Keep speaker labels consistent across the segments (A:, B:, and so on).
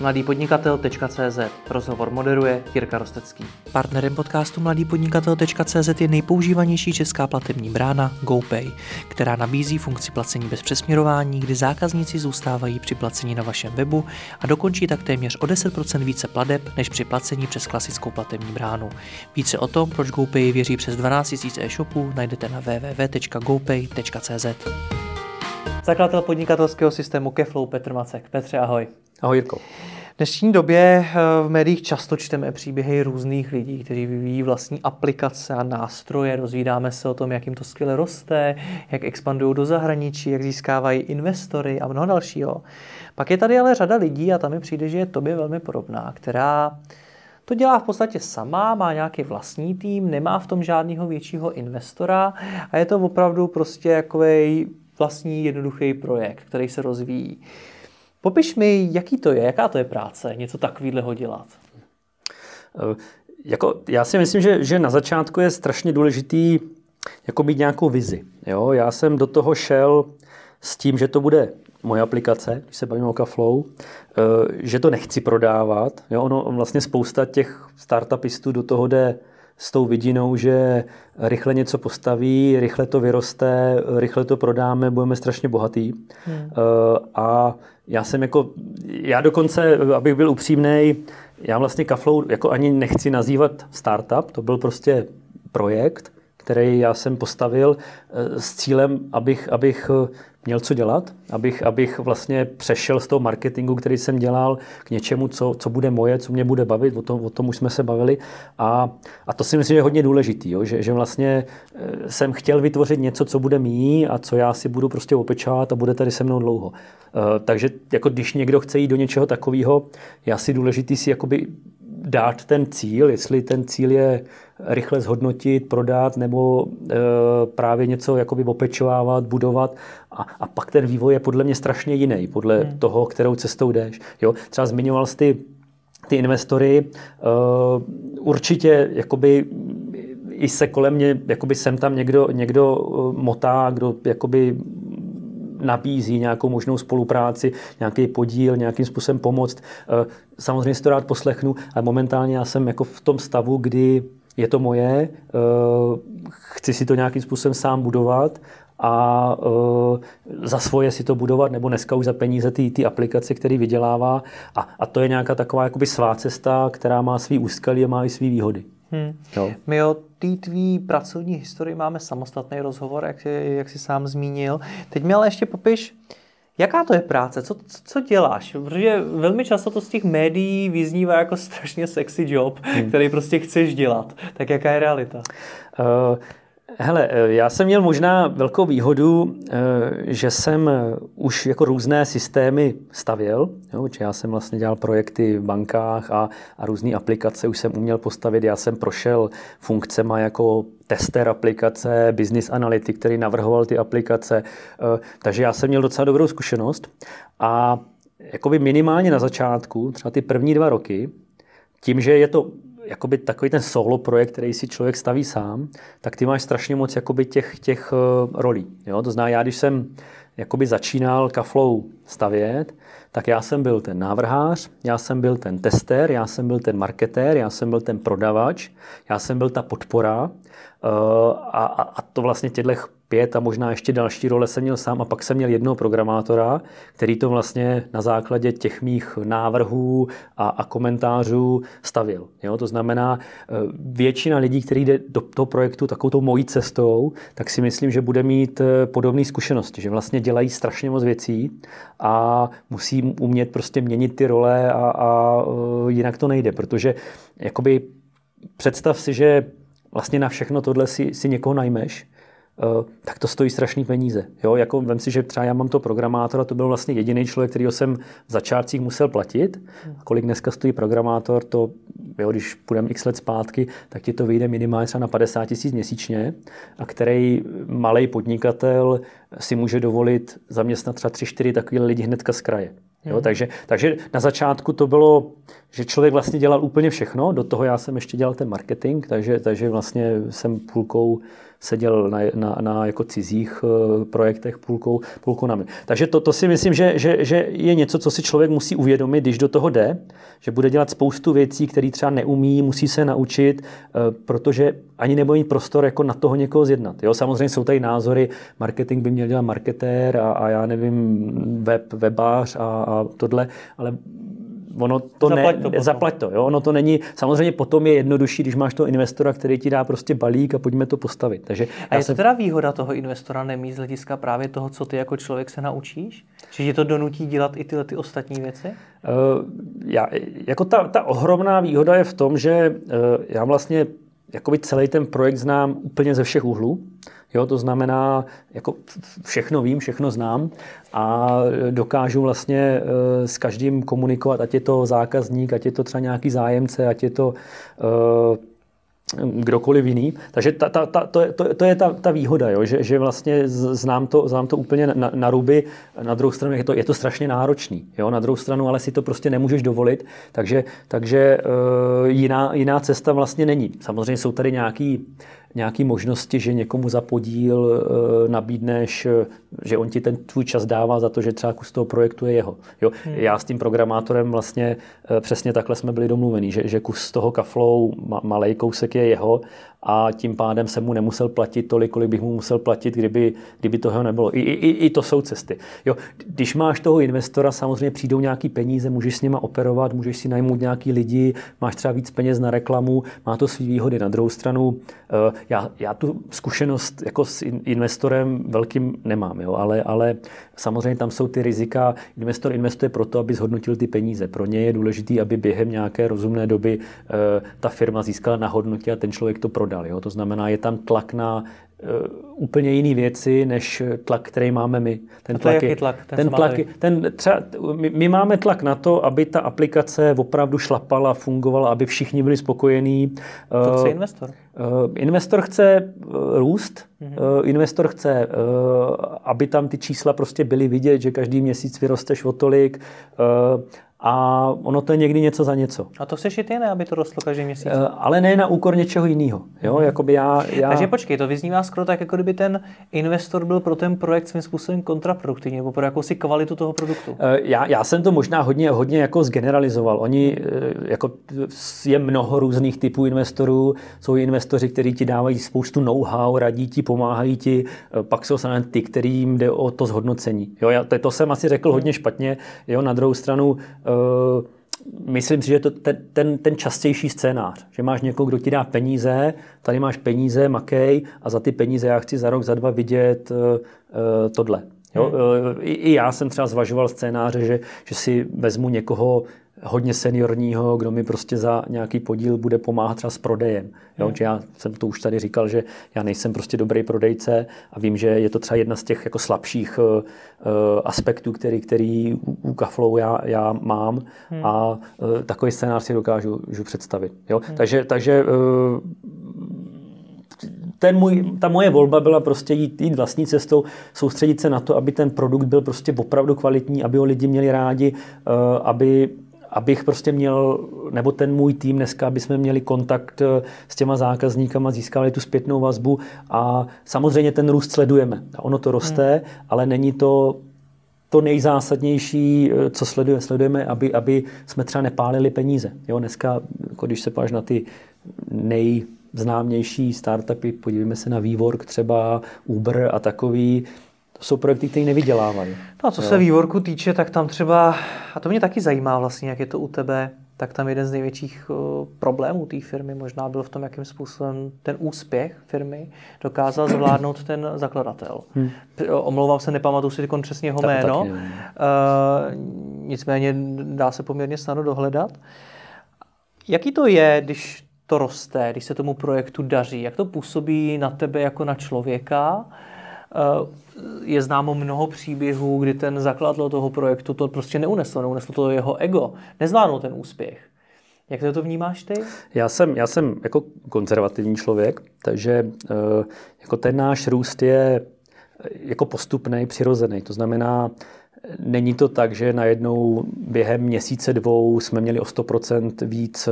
A: mladýpodnikatel.cz Rozhovor moderuje Jirka Rostecký.
B: Partnerem podcastu mladýpodnikatel.cz je nejpoužívanější česká platební brána GoPay, která nabízí funkci placení bez přesměrování, kdy zákazníci zůstávají při placení na vašem webu a dokončí tak téměř o 10% více pladeb než při placení přes klasickou platební bránu. Více o tom, proč GoPay věří přes 12 000 e-shopů, najdete na www.gopay.cz.
A: Zakladatel podnikatelského systému Keflow Petr Macek. Petře, ahoj.
C: Ahoj Jirko.
A: V dnešní době eh, v médiích často čteme příběhy různých lidí, kteří vyvíjí vlastní aplikace a nástroje. Dozvídáme se o tom, jak jim to skvěle roste, jak expandují do zahraničí, jak získávají investory a mnoho dalšího. Pak je tady ale řada lidí a tam mi přijde, že je tobě velmi podobná, která to dělá v podstatě sama, má nějaký vlastní tým, nemá v tom žádného většího investora a je to opravdu prostě jakovej vlastní jednoduchý projekt, který se rozvíjí. Popiš mi, jaký to je, jaká to je práce, něco takového dělat.
C: Uh, jako, já si myslím, že, že na začátku je strašně důležitý jako mít nějakou vizi. Jo? Já jsem do toho šel s tím, že to bude moje aplikace, když se bavíme o Kaflow, eh, že to nechci prodávat. Jo? Ono vlastně spousta těch startupistů do toho jde s tou vidinou, že rychle něco postaví, rychle to vyroste, rychle to prodáme, budeme strašně bohatý. Hmm. Uh, a já jsem jako, já dokonce, abych byl upřímný, já vlastně Kaflow jako ani nechci nazývat startup, to byl prostě projekt, který já jsem postavil eh, s cílem, abych, abych eh, měl co dělat, abych, abych vlastně přešel z toho marketingu, který jsem dělal, k něčemu, co, co bude moje, co mě bude bavit, o tom, o tom už jsme se bavili. A, a to si myslím, že je hodně důležitý, jo? Že, že vlastně eh, jsem chtěl vytvořit něco, co bude mý a co já si budu prostě opečovat a bude tady se mnou dlouho. Takže jako když někdo chce jít do něčeho takového, je asi důležitý si jakoby dát ten cíl, jestli ten cíl je rychle zhodnotit, prodat nebo e, právě něco jakoby opečovávat, budovat a, a pak ten vývoj je podle mě strašně jiný, podle hmm. toho, kterou cestou jdeš. Jo? Třeba zmiňoval jsi ty, ty investory, e, určitě jakoby i se kolem mě, jakoby sem tam někdo, někdo eh, motá, kdo jakoby nabízí nějakou možnou spolupráci, nějaký podíl, nějakým způsobem pomoct. Eh, samozřejmě si to rád poslechnu, ale momentálně já jsem jako v tom stavu, kdy je to moje, eh, chci si to nějakým způsobem sám budovat a uh, za svoje si to budovat, nebo dneska už za peníze ty, ty aplikace, které vydělává. A, a to je nějaká taková jakoby svá cesta, která má svý úskalí a má i svý výhody.
A: Hmm. Jo. My o té tvý pracovní historii máme samostatný rozhovor, jak jsi, jak jsi sám zmínil. Teď mi ale ještě popiš, Jaká to je práce? Co, co, co děláš? Protože velmi často to z těch médií vyznívá jako strašně sexy job, hmm. který prostě chceš dělat. Tak jaká je realita? Uh,
C: Hele, eh, já jsem měl možná velkou výhodu, eh, že jsem eh, už jako různé systémy stavěl. Jo, já jsem vlastně dělal projekty v bankách a, a různé aplikace už jsem uměl postavit. Já jsem prošel funkcema jako tester aplikace, business analytik, který navrhoval ty aplikace. Takže já jsem měl docela dobrou zkušenost. A jakoby minimálně na začátku, třeba ty první dva roky, tím, že je to jakoby takový ten solo projekt, který si člověk staví sám, tak ty máš strašně moc jakoby těch, těch uh, rolí. Jo? To znamená, já když jsem jakoby začínal Kaflow stavět, tak já jsem byl ten návrhář, já jsem byl ten tester, já jsem byl ten marketér, já jsem byl ten prodavač, já jsem byl ta podpora uh, a, a to vlastně těchto pět a možná ještě další role jsem měl sám a pak jsem měl jednoho programátora, který to vlastně na základě těch mých návrhů a, a komentářů stavil. Jo? To znamená, e, většina lidí, kteří jde do toho projektu takovou tou mojí cestou, tak si myslím, že bude mít e, podobné zkušenosti, že vlastně dělají strašně moc věcí a musí umět prostě měnit ty role a, a e, jinak to nejde, protože jakoby představ si, že vlastně na všechno tohle si, si někoho najmeš, tak to stojí strašný peníze. Jo, jako vem si, že třeba já mám to programátora, to byl vlastně jediný člověk, kterýho jsem v začátcích musel platit. A kolik dneska stojí programátor, to, jo, když půjdeme x let zpátky, tak ti to vyjde minimálně třeba na 50 tisíc měsíčně, a který malý podnikatel si může dovolit zaměstnat třeba 3-4 takový lidi hnedka z kraje. Jo, takže, takže na začátku to bylo, že člověk vlastně dělal úplně všechno, do toho já jsem ještě dělal ten marketing, takže, takže vlastně jsem půlkou seděl na, na, na jako cizích eh, projektech půlkou, půlkou na mě. Takže to, to si myslím, že, že, že je něco, co si člověk musí uvědomit, když do toho jde, že bude dělat spoustu věcí, které třeba neumí, musí se naučit, eh, protože ani nebude mít prostor jako na toho někoho zjednat. Jo, samozřejmě jsou tady názory, marketing by měl dělat marketér a, a já nevím, web, webář a, a tohle, ale ono to zaplať ne, to zaplať to, jo? ono to není, samozřejmě potom je jednodušší, když máš toho investora, který ti dá prostě balík a pojďme to postavit. Takže
A: a je to jsem... teda výhoda toho investora nemít z hlediska právě toho, co ty jako člověk se naučíš? Že ti to donutí dělat i tyhle ty ostatní věci? Uh,
C: já, jako ta, ta ohromná výhoda je v tom, že uh, já vlastně jakoby celý ten projekt znám úplně ze všech úhlů. Jo, to znamená, jako všechno vím, všechno znám a dokážu vlastně eh, s každým komunikovat, ať je to zákazník, ať je to třeba nějaký zájemce, ať je to uh, kdokoliv jiný. Takže ta, ta, ta, to, je, to, to je ta, ta výhoda, jo? Že, že vlastně znám to, znám to úplně na, na ruby. Na druhou stranu je to, je to strašně náročný. Jo? Na druhou stranu ale si to prostě nemůžeš dovolit, takže, takže uh, jiná, jiná cesta vlastně není. Samozřejmě jsou tady nějaký nějaké možnosti, že někomu za podíl e, nabídneš, eh, že on ti ten tvůj čas dává za to, že třeba kus toho projektu je jeho. Jo? Hmm. Já s tím programátorem vlastně e, přesně takhle jsme byli domluveni, že, že kus toho kaflou, ma, malej kousek je jeho a tím pádem se mu nemusel platit tolik, kolik bych mu musel platit, kdyby, kdyby toho nebylo. I, i, I to jsou cesty. Jo, když máš toho investora, samozřejmě přijdou nějaký peníze, můžeš s nima operovat, můžeš si najmout nějaký lidi, máš třeba víc peněz na reklamu, má to své výhody. Na druhou stranu, eh, já, já tu zkušenost jako s investorem velkým nemám, jo, ale, ale samozřejmě tam jsou ty rizika. Investor investuje proto, aby zhodnotil ty peníze. Pro ně je důležité, aby během nějaké rozumné doby eh, ta firma získala na hodnotě a ten člověk to prodal. Jo? To znamená, je tam tlak na úplně jiné věci, než tlak, který máme my.
A: Ten a to tlak je, jaký tlak?
C: Ten, ten tlak, ten třeba, my, my máme tlak na to, aby ta aplikace opravdu šlapala, fungovala, aby všichni byli spokojení.
A: To chce investor?
C: Uh, investor chce růst, mm-hmm. uh, investor chce, uh, aby tam ty čísla prostě byly vidět, že každý měsíc vyrosteš o tolik. A ono to je někdy něco za něco.
A: A to chceš i ty, ne, aby to rostlo každý měsíc?
C: Uh, ale ne na úkor něčeho jiného. Jo? Hmm. Jakoby já, já...
A: Takže počkej, to vyznívá skoro tak, jako kdyby ten investor byl pro ten projekt svým způsobem kontraproduktivní, nebo pro jakousi kvalitu toho produktu. Uh,
C: já, já jsem to možná hodně, hodně jako zgeneralizoval. Oni, uh, jako je mnoho různých typů investorů. Jsou investoři, kteří ti dávají spoustu know-how, radí ti, pomáhají ti. Pak jsou samozřejmě ty, kterým jde o to zhodnocení. Jo? Já, to, to jsem asi řekl hodně špatně. Jo? Na druhou stranu Eh, myslím si, že to ten, ten, ten častější scénář, že máš někoho, kdo ti dá peníze, tady máš peníze, makej a za ty peníze já chci za rok, za dva vidět uh, tohle. Jo? Hmm. I, I já jsem třeba zvažoval scénáře, že, že si vezmu někoho, hodně seniorního, kdo mi prostě za nějaký podíl bude pomáhat třeba s prodejem. Jo? Hmm. Že já jsem to už tady říkal, že já nejsem prostě dobrý prodejce a vím, že je to třeba jedna z těch jako slabších uh, aspektů, který, který u Kaflow já, já mám hmm. a uh, takový scénář si dokážu, dokážu představit. Jo? Hmm. Takže, takže uh, ten můj, ta moje volba byla prostě jít, jít vlastní cestou, soustředit se na to, aby ten produkt byl prostě opravdu kvalitní, aby ho lidi měli rádi, aby abych prostě měl, nebo ten můj tým dneska, aby jsme měli kontakt eh, s těma zákazníkama, získali tu zpětnou vazbu a samozřejmě ten růst sledujeme. Ono to roste, hmm. ale není to to nejzásadnější, eh, co sleduje, sledujeme, aby, aby jsme třeba nepálili peníze. Jo, dneska, jako když se páš na ty nejznámější startupy, podívejme se na Vývork třeba, Uber a takový, to jsou projekty, které nevydělávají.
A: No a co jo. se vývorku týče, tak tam třeba, a to mě taky zajímá vlastně, jak je to u tebe, tak tam jeden z největších problémů té firmy možná byl v tom, jakým způsobem ten úspěch firmy dokázal zvládnout ten zakladatel. Hmm. Omlouvám se, nepamatuju si přesně jeho jméno. uh, nicméně dá se poměrně snadno dohledat. Jaký to je, když to roste, když se tomu projektu daří? Jak to působí na tebe jako na člověka? Uh, je známo mnoho příběhů, kdy ten zakladatel toho projektu to prostě neunesl, neunesl to jeho ego, nezvládnul ten úspěch. Jak to, to vnímáš ty?
C: Já jsem, já jsem jako konzervativní člověk, takže eh, jako ten náš růst je eh, jako postupný, přirozený. To znamená, není to tak, že najednou během měsíce dvou jsme měli o 100% víc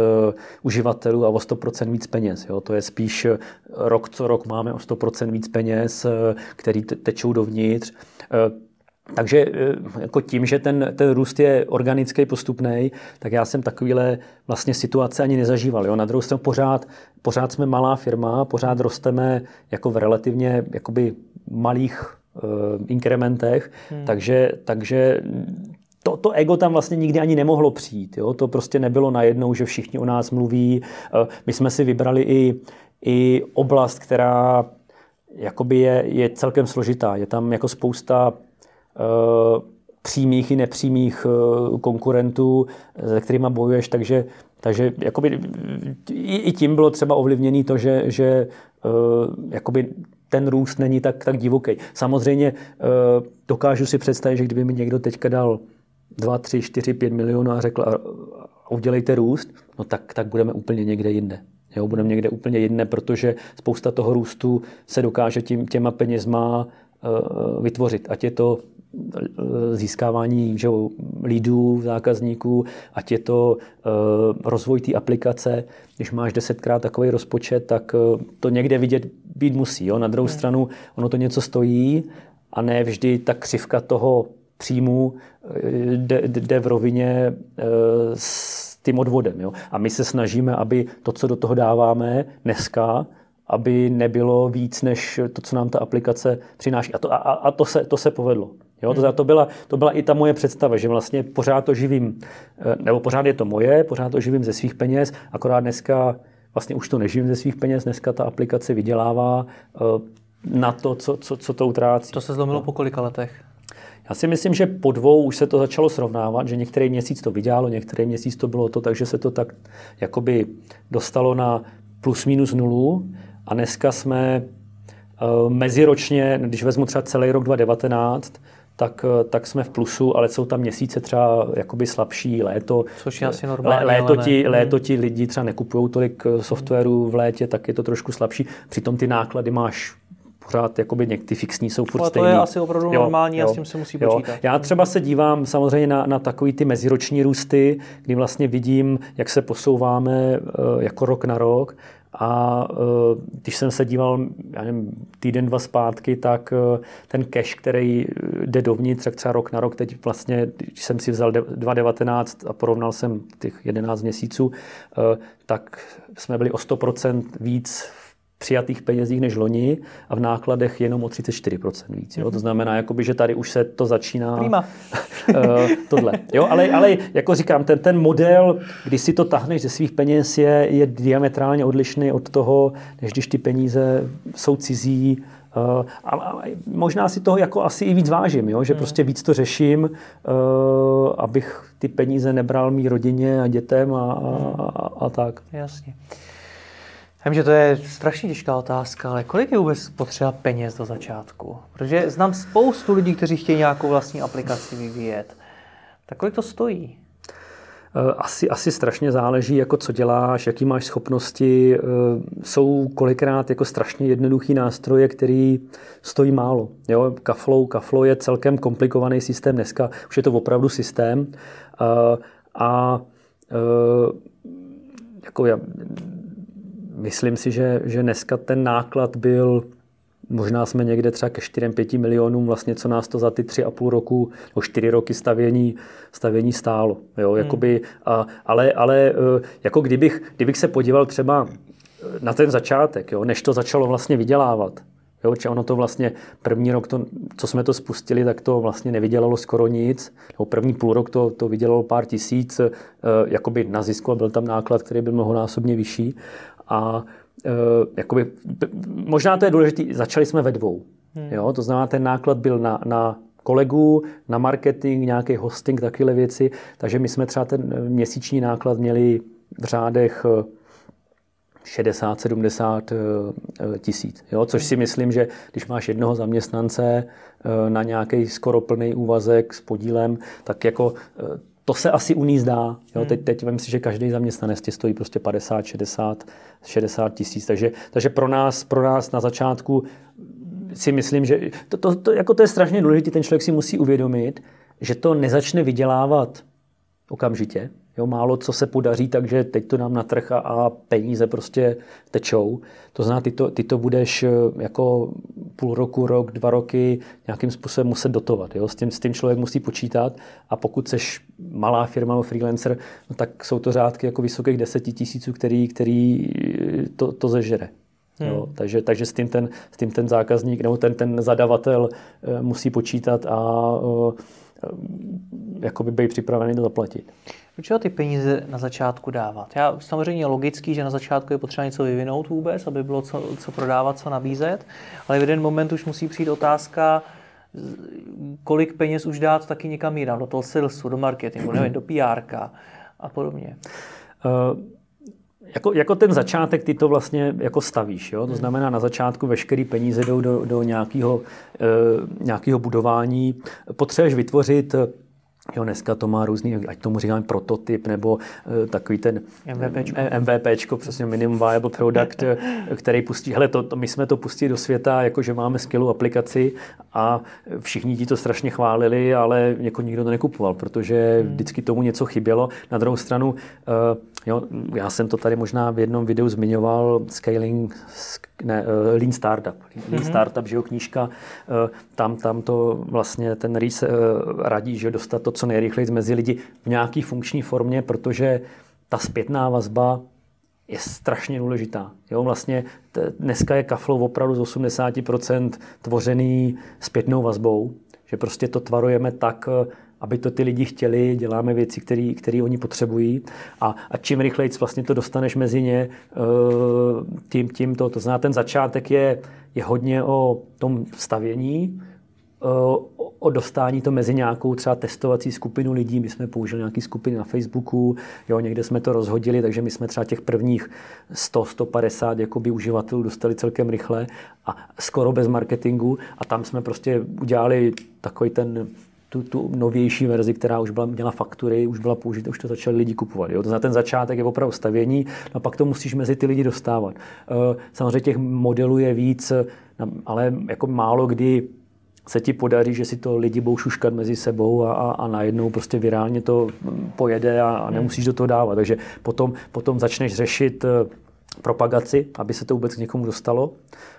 C: uživatelů a o 100% víc peněz. Jo? To je spíš rok co rok máme o 100% víc peněz, který tečou dovnitř. Takže eh, jako tím, že ten, ten růst je organický, postupný, tak já jsem takovýhle vlastně situace ani nezažíval. Jo. Na druhou stranu pořád, pořád jsme malá firma, pořád rosteme jako v relativně jakoby malých inkrementech, hmm. takže, takže to, to ego tam vlastně nikdy ani nemohlo přijít. Jo? To prostě nebylo najednou, že všichni o nás mluví. Uh, my jsme si vybrali i, i oblast, která jakoby je, je celkem složitá. Je tam jako spousta Eh, přímých i nepřímých eh, konkurentů, se kterými bojuješ, takže, takže jakoby, i, i tím bylo třeba ovlivněné to, že, že eh, jakoby ten růst není tak, tak divoký. Samozřejmě dokážu si představit, že kdyby mi někdo teďka dal 2, 3, 4, 5 milionů a řekl a udělejte růst, no tak, tak budeme úplně někde jinde. Jo, budeme někde úplně jinde, protože spousta toho růstu se dokáže tím, těma penězma vytvořit. Ať je to získávání že, lídů, zákazníků, ať je to uh, rozvoj té aplikace. Když máš desetkrát takový rozpočet, tak uh, to někde vidět být musí. Jo? Na druhou hmm. stranu ono to něco stojí a ne vždy ta křivka toho příjmu eh, jde, jde v rovině s tím odvodem. Jo? A my se snažíme, aby to, co do toho dáváme dneska, aby nebylo víc než to, co nám ta aplikace přináší. A to, a, a to, se, to se povedlo. Jo, to, to, byla, to byla i ta moje představa, že vlastně pořád to živím, eh, nebo pořád je to moje, pořád to živím ze svých peněz, akorát dneska vlastně už to neživím ze svých peněz, dneska ta aplikace vydělává eh, na to, co, co, co to utrácí.
A: To se zlomilo no. po kolika letech?
C: Já si myslím, že po dvou už se to začalo srovnávat, že některý měsíc to vydělalo, některý měsíc to bylo to, takže se to tak jakoby dostalo na plus minus nulu a dneska jsme uh, meziročně, když vezmu třeba celý rok 2019, tak, eh, tak jsme v plusu, ale jsou tam měsíce třeba jakoby slabší, léto.
A: Což je asi normální,
C: léto, ti, ne. léto ti lidi třeba nekupují tolik eh, softwaru v létě, tak je to trošku slabší. Přitom ty náklady máš pořád jakoby ty fixní jsou furt
A: Ale to je asi opravdu jo, normální jo, a s tím se musí jo. počítat.
C: Já třeba se dívám samozřejmě na, na takový ty meziroční růsty, kdy vlastně vidím, jak se posouváme eh, jako rok na rok a uh, když jsem se díval já nevím, týden, dva zpátky, tak uh, ten cash, který jde dovnitř, tak třeba rok na rok, teď vlastně, když jsem si vzal 2019 a porovnal jsem těch 11 měsíců, tak jsme byli o 100% víc přijatých penězích než loni a v nákladech jenom o 34% víc. Jo? To znamená, jakoby, že tady už se to začíná
A: Prima.
C: Eh, tohle. Jo? Ale, ale jako říkám, ten, ten model, když si to tahneš ze svých peněz, je, je diametrálně odlišný od toho, než když ty peníze jsou cizí, Uh, a, a možná si toho jako asi i víc vážím, jo? že hmm. prostě víc to řeším, uh, abych ty peníze nebral mý rodině a dětem a, a, a, a tak.
A: Jasně. Vím, že to je strašně těžká otázka, ale kolik je vůbec potřeba peněz do začátku? Protože znám spoustu lidí, kteří chtějí nějakou vlastní aplikaci vyvíjet. Tak kolik to stojí?
C: Eh, asi, asi strašně záleží, jako co děláš, jaký máš schopnosti. Eh, jsou kolikrát jako strašně jednoduchý nástroje, který stojí málo. Jo, Kaflow, Kaflow je celkem komplikovaný systém dneska, už je to opravdu systém. Eh, a jako já, myslím si, že, že dneska ten náklad byl Možná jsme někde třeba ke 4-5 milionům, vlastně co nás to za ty 3,5 roku, nebo 4 roky stavění, stavění stálo. Jo, hmm. jakoby, a, ale, ale e, jako kdybych, kdybych se podíval třeba na ten začátek, jo, než to začalo vlastně vydělávat, Jo, či ono to vlastně první rok, to, co jsme to spustili, tak to vlastně nevydělalo skoro nic. Nebo první půl rok to, to vydělalo pár tisíc e, jakoby na zisku a byl tam náklad, který byl mnohonásobně vyšší. A e, jakoby, možná to je důležité, začali jsme ve dvou. Hmm. Jo? To znamená, ten náklad byl na, na kolegů, na marketing, nějaký hosting, takové věci. Takže my jsme třeba ten měsíční náklad měli v řádech 60-70 e, e, tisíc. Jo? Což si myslím, že když máš jednoho zaměstnance na nějaký skoro plný úvazek s podílem, tak jako to se asi u ní zdá. Jo? Hmm. Teď, teď vím si, že každý zaměstnanec tě stojí prostě 50, 60, 60 tisíc. Takže, takže pro, nás, pro nás na začátku si myslím, že to, to, to, jako to je strašně důležité, ten člověk si musí uvědomit, že to nezačne vydělávat okamžitě, Jo, málo co se podaří, takže teď to nám na trh a, a peníze prostě tečou. To znamená, ty to, ty to budeš eh, jako půl roku, rok, dva roky nějakým způsobem muset dotovat. Jo? S, tím, s tím člověk musí počítat a pokud seš malá firma nebo freelancer, no tak jsou to řádky jako vysokých deseti tisíců, který, který eh, to, to zežere. Hmm. Jo, takže, takže s, tím ten, s tím ten zákazník nebo ten, ten zadavatel e, musí počítat a jakoby být připravený to zaplatit.
A: Proč ty peníze na začátku dávat? Já samozřejmě logický, že na začátku je potřeba něco vyvinout vůbec, aby bylo co, co prodávat, co nabízet, ale v jeden moment už musí přijít otázka, kolik peněz už dát taky někam jinam, do toho salesu, do marketingu, nevím, do PR a podobně. Uh,
C: jako, jako ten začátek ty to vlastně jako stavíš. Jo? To znamená, na začátku veškeré peníze jdou do, do nějakého, uh, nějakého budování. Potřebuješ vytvořit Jo, dneska to má různý, ať tomu říkáme prototyp, nebo uh, takový ten
A: MVPčko.
C: MVPčko, přesně Minimum Viable Product, eh, který pustí, hele, to, to, my jsme to pustili do světa, jakože máme skvělou aplikaci a všichni ti to strašně chválili, ale jako nikdo to nekupoval, protože hmm. vždycky tomu něco chybělo. Na druhou stranu, uh, jo, já jsem to tady možná v jednom videu zmiňoval, scaling, ne, uh, Lean Startup. Lean mm-hmm. Startup, že jo, knížka, uh, tam, tam to vlastně ten Rees uh, radí, že dostat to co nejrychleji mezi lidi v nějaké funkční formě, protože ta zpětná vazba je strašně důležitá. Jo, vlastně t- dneska je kaflo opravdu z 80% tvořený zpětnou vazbou, že prostě to tvarujeme tak, aby to ty lidi chtěli, děláme věci, které oni potřebují. A, a čím rychleji vlastně to dostaneš mezi ně, eh, tím, tím to, to znamená, ten začátek je, je hodně o tom stavění, eh, o dostání to mezi nějakou třeba testovací skupinu lidí. My jsme použili nějaké skupiny na Facebooku, jo, někde jsme to rozhodili, takže my jsme třeba těch prvních 100-150 jakoby uživatelů dostali celkem rychle a skoro bez marketingu. A tam jsme prostě udělali takový ten tu, tu novější verzi, která už byla, měla faktury, už byla použita, už to začali lidi kupovat. Jo? To znamená, ten začátek je opravdu stavění, no a pak to musíš mezi ty lidi dostávat. Eh, samozřejmě těch modelů je víc, ale jako málo kdy se ti podaří, že si to lidi budou šuškat mezi sebou a, a, a najednou prostě virálně to pojede a, a nemusíš do toho dávat. Takže potom, potom začneš řešit eh, propagaci, aby se to vůbec k někomu dostalo.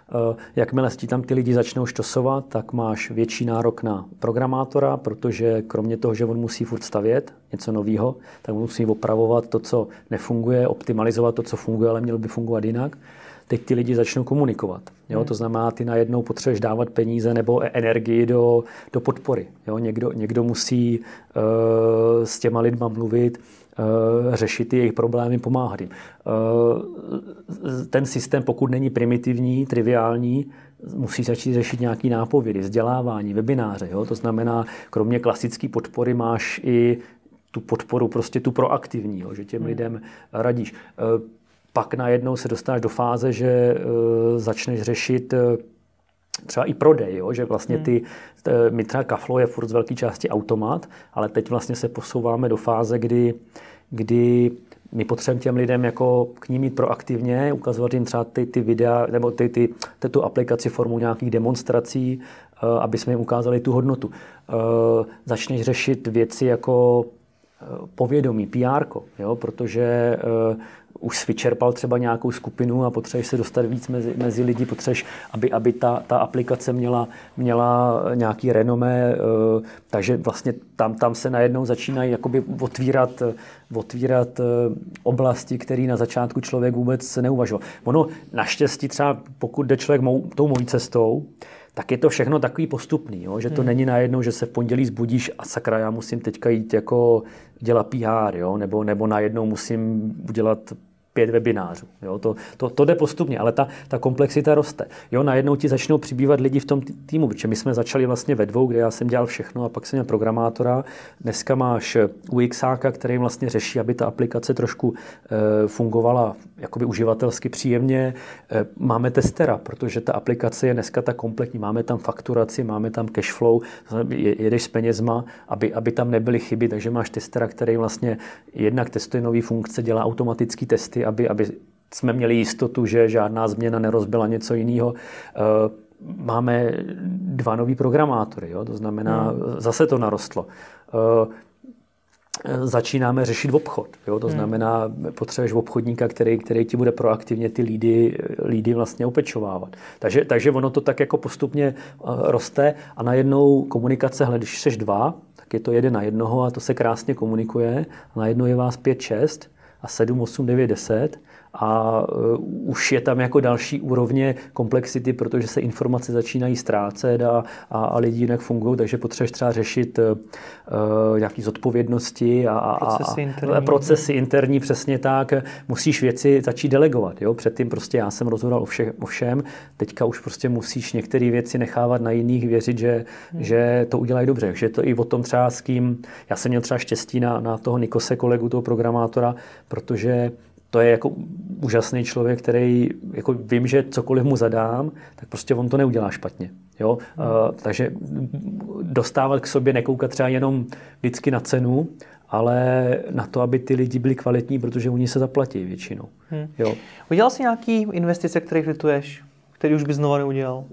C: Eh, jakmile ti tam ty lidi začnou štosovat, tak máš větší nárok na programátora, protože kromě toho, že on musí furt stavět něco nového, tak musí opravovat to, co nefunguje, optimalizovat to, co funguje, ale mělo by fungovat jinak teď ty lidi začnou komunikovat. Jo? Hmm. To znamená, ty najednou potřebuješ dávat peníze nebo e- energii do, do podpory. Jo? Někdo, někdo musí uh, s těma lidma mluvit, řešit jejich problémy, pomáhat jim. Uh, ten systém, pokud není primitivní, triviální, musí začít řešit nějaký nápovědy, vzdělávání, webináře. Jo? To znamená, kromě klasické podpory máš i tu podporu, prostě tu proaktivní, jo? že těm hmm. lidem radíš pak najednou se dostáš do fáze, že začneš řešit třeba i prodej, jo? že vlastně hmm. ty, my třeba Kaflo je furt z velké části automat, ale teď vlastně se posouváme do fáze, kdy, kdy my potřebujeme těm lidem jako k ním mít proaktivně, ukazovat jim třeba ty, ty videa nebo ty, ty, ty, tu aplikaci formou nějakých demonstrací, uh, aby jsme jim ukázali tu hodnotu. Uh, začneš řešit věci jako povědomí, PR, jo? protože už vyčerpal třeba nějakou skupinu a potřebuješ se dostat víc mezi, mezi lidi, potřebuješ, aby, aby ta, ta aplikace měla, měla nějaký renomé, eh, takže vlastně tam, tam se najednou začínají jakoby otvírat, otvírat eh, oblasti, které na začátku člověk vůbec neuvažoval. Ono naštěstí třeba, pokud jde člověk mou, tou mojí cestou, tak je to všechno takový postupný, jo? že to hmm. není najednou, že se v pondělí zbudíš a sakra, já musím teďka jít jako dělat PR, jo? Nebo, nebo najednou musím udělat pět webinářů. Jo? To, to, to jde postupně, ale ta, ta komplexita roste. Jo? Najednou ti začnou přibývat lidi v tom týmu, protože my jsme začali vlastně ve dvou, kde já jsem dělal všechno a pak jsem měl programátora. Dneska máš UXáka, který vlastně řeší, aby ta aplikace trošku e, fungovala jakoby uživatelsky příjemně. E, máme testera, protože ta aplikace je dneska tak kompletní. Máme tam fakturaci, máme tam cashflow, jedeš s penězma, aby, aby tam nebyly chyby, takže máš testera, který vlastně jednak testuje nové funkce, dělá automatické testy, aby, aby jsme měli jistotu, že žádná změna nerozbila něco jiného. Eh, máme dva nový programátory, jo? to znamená, hmm. zase to narostlo. Uh, začínáme řešit obchod. Jo? To hmm. znamená, potřebuješ obchodníka, který, který ti bude proaktivně ty lídy, lídy vlastně opečovávat. Takže, takže ono to tak jako postupně roste a najednou komunikace, hle, když jsi dva, tak je to jeden na jednoho a to se krásně komunikuje. A najednou je vás pět, šest a sedm, osm, devět, deset a uh, už je tam jako další úrovně komplexity, protože se informace začínají ztrácet a, a, a lidi jinak fungují, takže potřebuješ třeba řešit uh, nějaké zodpovědnosti a, a, procesy, interní. a procesy interní, přesně tak. Musíš věci začít delegovat. Jo? Předtím prostě já jsem rozhodoval o, vše, o všem, teďka už prostě musíš některé věci nechávat na jiných, věřit, že, hmm. že to udělají dobře. Takže to i o tom třeba s kým, já jsem měl třeba štěstí na, na toho Nikose kolegu, toho programátora, protože to je jako úžasný člověk, který jako vím, že cokoliv mu zadám, tak prostě on to neudělá špatně. Jo? Hmm. Uh, takže dostávat k sobě, nekoukat třeba jenom vždycky na cenu, ale na to, aby ty lidi byli kvalitní, protože oni se zaplatí většinou. Hmm. Jo.
A: Udělal jsi nějaký investice, které lituješ, který už bys znova neudělal?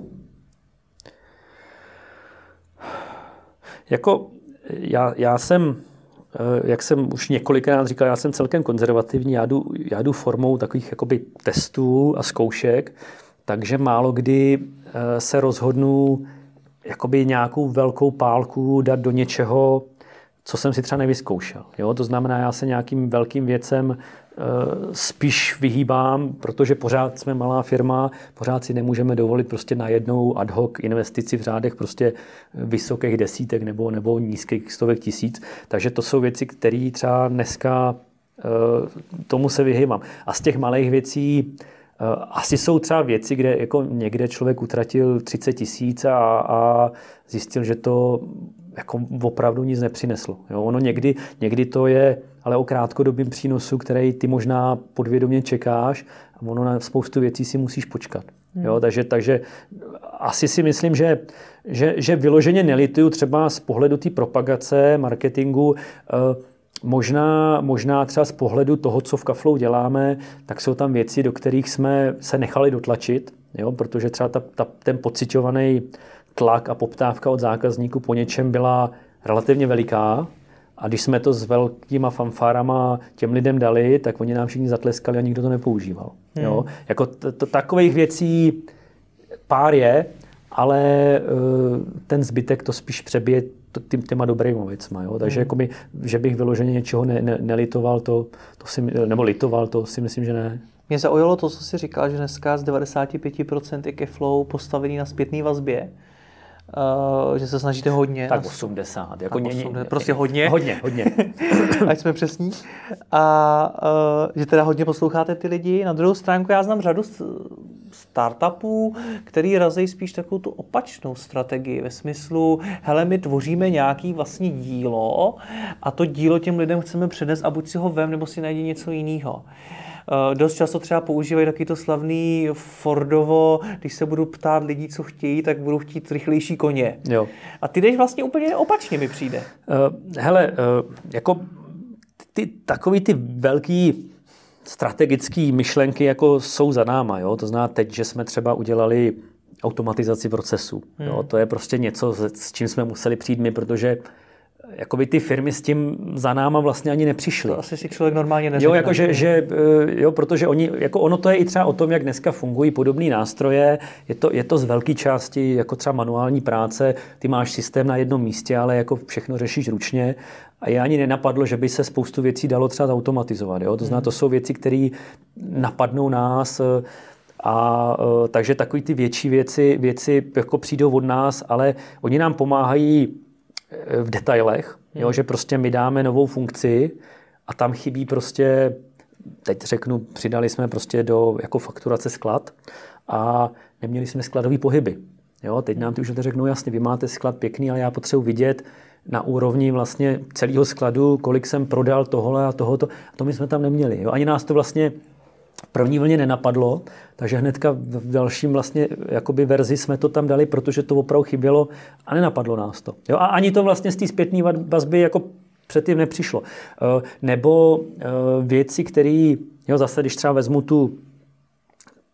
C: Jako já, já jsem jak jsem už několikrát říkal, já jsem celkem konzervativní, já jdu, já jdu formou takových jakoby testů a zkoušek, takže málo kdy eh, se rozhodnu jakoby nějakou velkou pálku dát do něčeho, co jsem si třeba nevyzkoušel. Jo? To znamená, já se nějakým velkým věcem Eh, spíš vyhýbám, protože pořád jsme malá firma, pořád si nemůžeme dovolit prostě na jednou ad hoc investici v řádech prostě vysokých desítek nebo, nebo nízkých stovek tisíc. Takže to jsou věci, které třeba dneska eh, tomu se vyhýbám. A z těch malých věcí eh, asi jsou třeba věci, kde jako někde člověk utratil 30 tisíc a, a zjistil, že to jako opravdu nic nepřineslo. Jo? Ono někdy, někdy to je ale o krátkodobém přínosu, který ty možná podvědomě čekáš a ono na spoustu věcí si musíš počkat. Hmm. Jo? Takže, takže asi si myslím, že, že, že vyloženě nelituju třeba z pohledu té propagace, marketingu, eh, Možná, možná třeba z pohledu toho, co v Kaflou děláme, tak jsou tam věci, do kterých jsme se nechali dotlačit, jo? protože třeba ta, ta, ten pocitovaný tlak a poptávka od zákazníků po něčem byla relativně veliká. A když jsme to s velkýma fanfárama těm lidem dali, tak oni nám všichni zatleskali a nikdo to nepoužíval. Hmm. Jo? Jako t- t- takových věcí pár je, ale uh, ten zbytek to spíš přebije tím, těma dobrýma věcma. Jo? Takže hmm. jakoby, že bych vyloženě něčeho ne, ne, nelitoval, to, to si, nebo litoval, to si myslím, že ne.
A: Mě zaujalo to, co jsi říkal, že dneska z 95% je Keflow postavený na zpětné vazbě. Uh, že se snažíte hodně.
C: Tak 80. Jako tak 80
A: prostě hodně.
C: Hodně, hodně.
A: Ať jsme přesní. A uh, že teda hodně posloucháte ty lidi. Na druhou stránku já znám řadu startupů, který razí spíš takovou tu opačnou strategii ve smyslu, hele, my tvoříme nějaký vlastní dílo a to dílo těm lidem chceme přenést a buď si ho vem, nebo si najdi něco jiného. Uh, dost často třeba používají taky to slavný Fordovo, když se budu ptát lidí, co chtějí, tak budou chtít rychlejší koně.
C: Jo.
A: A ty jdeš vlastně úplně opačně, mi přijde.
C: Uh, hele, uh, jako ty takový ty velký strategické myšlenky jako jsou za náma. Jo? To znamená teď, že jsme třeba udělali automatizaci procesu. Hmm. Jo? To je prostě něco, s čím jsme museli přijít my, protože jakoby ty firmy s tím za náma vlastně ani nepřišly.
A: To asi si člověk normálně neřekne.
C: Jo, jako že, že, eh, jo, protože oni, jako ono to je i třeba o tom, jak dneska fungují podobné nástroje. Je to, je to z velké části jako třeba manuální práce. Ty máš systém na jednom místě, ale jako všechno řešíš ručně. A je ani nenapadlo, že by se spoustu věcí dalo třeba automatizovat. Jo? To znamená, to jsou věci, které napadnou nás, eh, a eh, takže takové ty větší věci, věci jako přijdou od nás, ale oni nám pomáhají v detailech, hmm. jo, že prostě my dáme novou funkci a tam chybí prostě, teď řeknu, přidali jsme prostě do jako fakturace sklad a neměli jsme skladové pohyby. Jo, teď nám ty už řeknou, jasně, vy máte sklad pěkný, ale já potřebuji vidět na úrovni vlastně celého skladu, kolik jsem prodal tohle a tohoto. A to my jsme tam neměli. Jo. Ani nás to vlastně první vlně nenapadlo, takže hnedka v dalším vlastně jakoby verzi jsme to tam dali, protože to opravdu chybělo a nenapadlo nás to. Jo? A ani to vlastně z té zpětné vazby jako předtím nepřišlo. Eh, nebo eh, věci, které, zase když třeba vezmu tu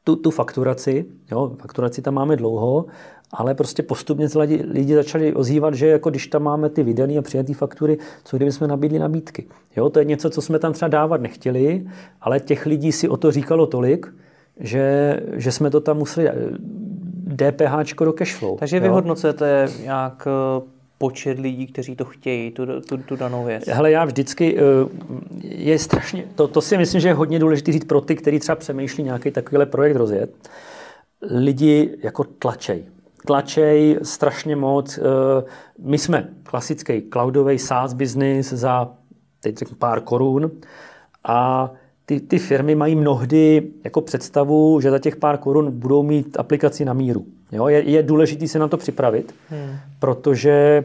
C: tu, tu fakturaci, jo, fakturaci tam máme dlouho, ale prostě postupně se lidi, lidi začali ozývat, že jako když tam máme ty vydané a přijaté faktury, co kdyby jsme nabídli nabídky. Jo, to je něco, co jsme tam třeba dávat nechtěli, ale těch lidí si o to říkalo tolik, že, že jsme to tam museli DPH do cashflow.
A: Takže jo? vyhodnocujete nějak eh, počet lidí, kteří to chtějí, tu, tu, tu danou věc?
C: Hele, já vždycky, eh, je strašně, to, to si myslím, že je hodně důležité říct pro ty, kteří třeba přemýšlí nějaký takovýhle projekt rozjet. Lidi jako tlačej. Tlačej strašně moc. Eh, my jsme klasický cloudový SaaS business za teď řeknu pár korun a ty, ty firmy mají mnohdy jako představu, že za těch pár korun budou mít aplikaci na míru. Jo? Je, je důležité se na to připravit, hmm. protože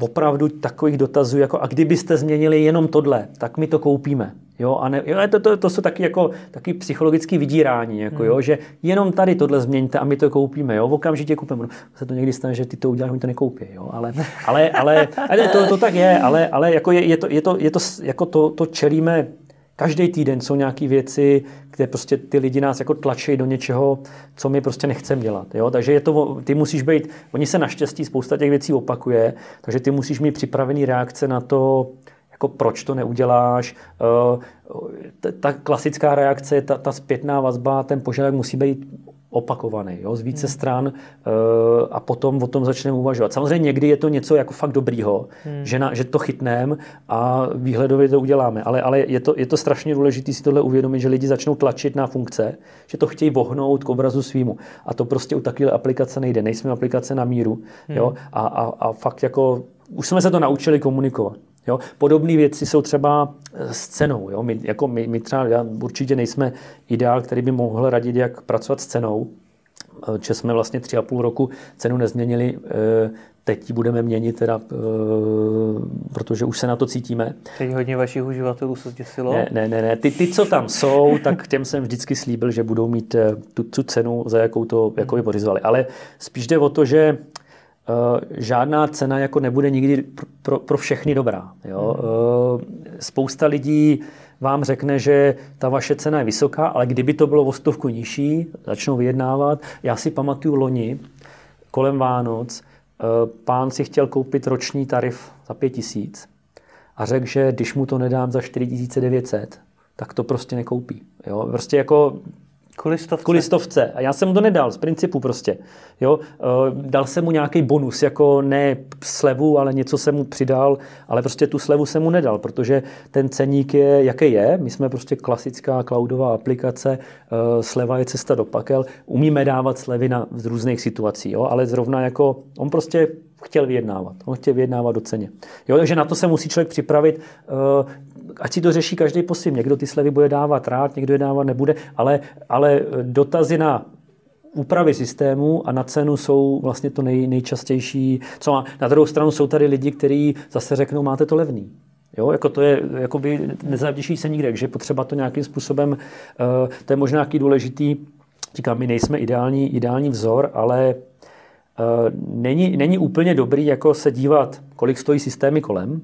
C: opravdu takových dotazů, jako a kdybyste změnili jenom tohle, tak my to koupíme. Jo, a ne, jo, to, to, to jsou taky, jako, taky psychologické vydírání, jako, hmm. jo, že jenom tady tohle změňte a my to koupíme. Jo, okamžitě koupíme. No, se to někdy stane, že ty to uděláš, oni to nekoupí. Jo, ale, ale, ale, ale to, to, tak je, ale, ale jako je, je, to, je, to, je to, jako to, to čelíme Každý týden jsou nějaké věci, kde prostě ty lidi nás jako tlačí do něčeho, co my prostě nechceme dělat. Jo? Takže je to, ty musíš být, oni se naštěstí spousta těch věcí opakuje, takže ty musíš mít připravený reakce na to, jako proč to neuděláš. Eh, ta klasická reakce, ta, ta zpětná vazba, ten požadavek musí být opakovaný, jo, z více hmm. stran uh, a potom o tom začneme uvažovat. Samozřejmě někdy je to něco jako fakt dobrýho, hmm. že, na, že to chytneme a výhledově to uděláme, ale, ale je, to, je to strašně důležité si tohle uvědomit, že lidi začnou tlačit na funkce, že to chtějí vohnout k obrazu svýmu a to prostě u takové aplikace nejde. Nejsme aplikace na míru hmm. jo, a, a, a fakt jako už jsme se to naučili komunikovat. Jo? Podobné věci jsou třeba eh, s cenou. Jo? My, jako my, my třeba já určitě nejsme ideál, který by mohl radit, jak pracovat s cenou. Eh, že jsme vlastně tři a půl roku cenu nezměnili, eh, teď ji budeme měnit, teda, protože už se na to cítíme.
A: Teď hodně vašich uživatelů se zděsilo?
C: Ne, ne, ne, ne. Ty, ty, co tam jsou, tak těm jsem vždycky slíbil, že budou mít tu, tu cenu, za jakou to jako by pořizovali. Ale spíš jde o to, že Eh, žádná cena jako nebude nikdy pro, pro všechny dobrá. Jo? Hmm. Eh, spousta lidí vám řekne, že ta vaše cena je vysoká, ale kdyby to bylo o stovku nižší, začnou vyjednávat. Já si pamatuju loni, kolem Vánoc, eh, pán si chtěl koupit roční tarif za 5 tisíc a řekl, že když mu to nedám za 4900, tak to prostě nekoupí. Jo? Prostě jako
A: Kvůli stovce.
C: Kvůli stovce. A já jsem mu to nedal, z principu prostě. Jo? Eh, dal jsem mu nějaký bonus, jako ne slevu, ale něco jsem mu přidal, ale prostě tu slevu jsem mu nedal, protože ten ceník je, jaký je. My jsme prostě klasická cloudová aplikace, eh, sleva je cesta do pakel. Umíme dávat slevy na, z různých situací, jo? ale zrovna jako on prostě chtěl vyjednávat. On chtěl vyjednávat do ceně. Jo, takže na to se musí člověk připravit. Eh, ať si to řeší každý po svým. Někdo ty slevy bude dávat rád, někdo je dávat nebude, ale, ale dotazy na úpravy systému a na cenu jsou vlastně to nej, nejčastější. Co má. Na druhou stranu jsou tady lidi, kteří zase řeknou, máte to levný. Jo, jako to je, jakoby nezavděčí se nikde, že potřeba to nějakým způsobem, uh, to je možná nějaký důležitý, říkám, my nejsme ideální, ideální vzor, ale uh, není, není úplně dobrý jako se dívat, kolik stojí systémy kolem,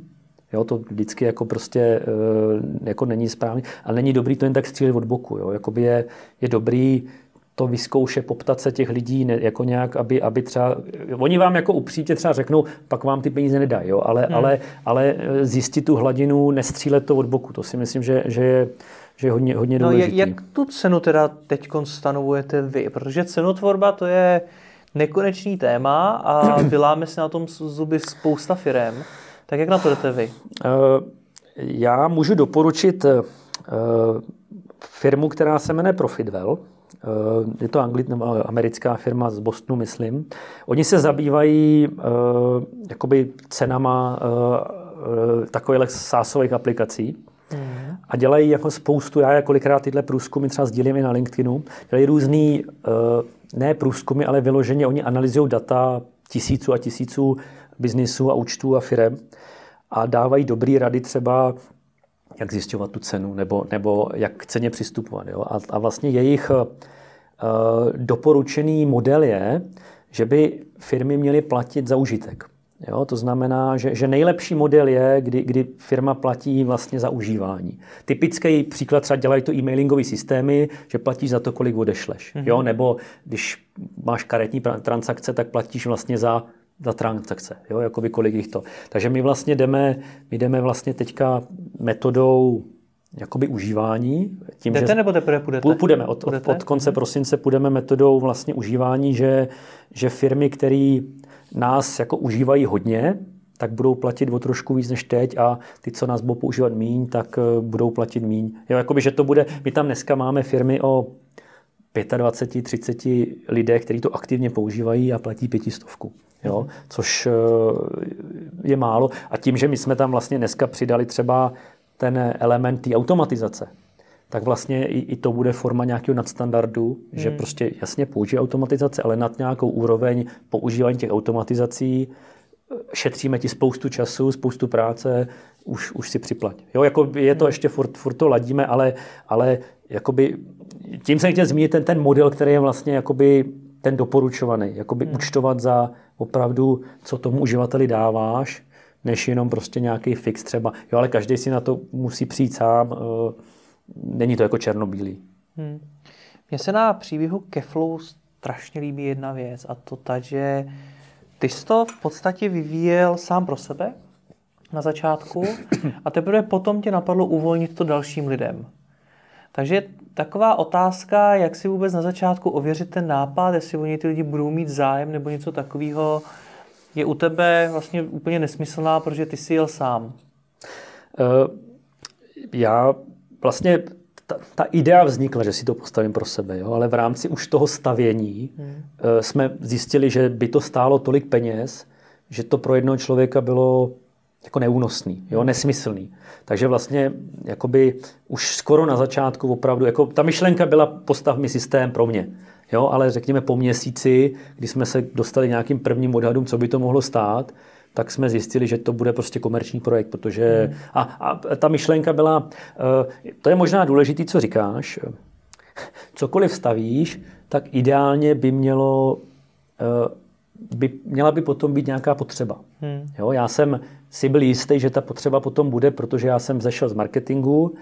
C: Jo, to vždycky jako prostě eh, jako není správně. A není dobrý to jen tak střílet od boku. Jo. Jakoby je, je dobrý to vyzkoušet, poptat se těch lidí ne, jako nějak, aby, aby třeba, oni vám jako upříte třeba řeknou, pak vám ty peníze nedají, jo, ale, hmm. ale, ale eh, zjistit tu hladinu, nestřílet to od boku, to si myslím, že, že je, že je hodně, hodně důležité.
A: No, jak tu cenu teda teď stanovujete vy? Protože cenotvorba to je nekonečný téma a vyláme se na tom zuby spousta firem. Tak jak na to jdete vy? Eh,
C: já můžu doporučit eh, firmu, která se jmenuje Profitwell. Eh, je to angli- nebo americká firma z Bostonu, myslím. Oni se zabývají jakoby cenama takových sásových aplikací. Mm. A dělají jako spoustu, já kolikrát tyhle průzkumy třeba sdílím i na LinkedInu, dělají různý, ne průzkumy, ale vyloženě oni analyzují data tisíců a tisíců biznisů a účtů a firem a dávají dobré rady třeba, jak zjišťovat tu cenu nebo, nebo jak k ceně přistupovat. Jo? A, a vlastně jejich uh, doporučený model je, že by firmy měly platit za užitek. Jo, to znamená, že, že nejlepší model je, kdy, kdy firma platí vlastně za užívání. Typický příklad třeba dělají to e-mailingové systémy, že platíš za to, kolik odešleš. Mm-hmm. Jo, nebo když máš karetní transakce, tak platíš vlastně za za transakce, jo, jakoby kolik jich to. Takže my vlastně jdeme, my jdeme vlastně teďka metodou jakoby užívání.
A: Tím, Jdete že nebo teprve půjdete?
C: Půjdeme. Od, půjdete? od, od konce hmm. prosince půjdeme metodou vlastně užívání, že, že firmy, které nás jako užívají hodně, tak budou platit o trošku víc než teď a ty, co nás budou používat míň, tak eh, budou platit míň. Jo, jakoby, že to bude, my tam dneska máme firmy o 25, 30 lidé, kteří to aktivně používají a platí pětistovku. Jo? Což eh, je málo. A tím, že my jsme tam vlastně dneska přidali třeba ten element té automatizace, tak vlastně i, i to bude forma nějakého nadstandardu, hmm. že prostě jasně použije automatizace, ale nad nějakou úroveň používání těch automatizací eh, šetříme ti spoustu času, spoustu práce, už, už si připlať. Jo, jako je to hmm. ještě, furt, furt to ladíme, ale, ale jakoby, tím jsem chtěl zmínit ten, ten model, který je vlastně jakoby ten doporučovaný, jakoby hmm. účtovat za opravdu, co tomu uživateli dáváš, než jenom prostě nějaký fix třeba. Jo, ale každý si na to musí přijít sám. Eh, není to jako černobílý. Hmm.
A: Mně se na příběhu Keflu strašně líbí jedna věc a to ta, že ty jsi to v podstatě vyvíjel sám pro sebe na začátku a teprve potom tě napadlo uvolnit to dalším lidem. Takže taková otázka, jak si vůbec na začátku ověřit ten nápad, jestli oni ty lidi budou mít zájem nebo něco takového, je u tebe vlastně úplně nesmyslná, protože ty jsi jel sám. Uh,
C: já vlastně ta, ta idea vznikla, že si to postavím pro sebe, jo? ale v rámci už toho stavění hmm. uh, jsme zjistili, že by to stálo tolik peněz, že to pro jednoho člověka bylo jako neúnosný, jo? nesmyslný. Takže vlastně jakoby už skoro na začátku opravdu, jako ta myšlenka byla postav mi systém pro mě. Jo, ale řekněme po měsíci, kdy jsme se dostali nějakým prvním odhadům, co by to mohlo stát, tak jsme zjistili, že to bude prostě komerční projekt, protože hmm. a, a ta myšlenka byla, eh, to je možná důležité, co říkáš, cokoliv stavíš, tak ideálně by mělo eh, by, měla by potom být nějaká potřeba. Hmm. Jo, já jsem si byl jistý, že ta potřeba potom bude, protože já jsem zešel z marketingu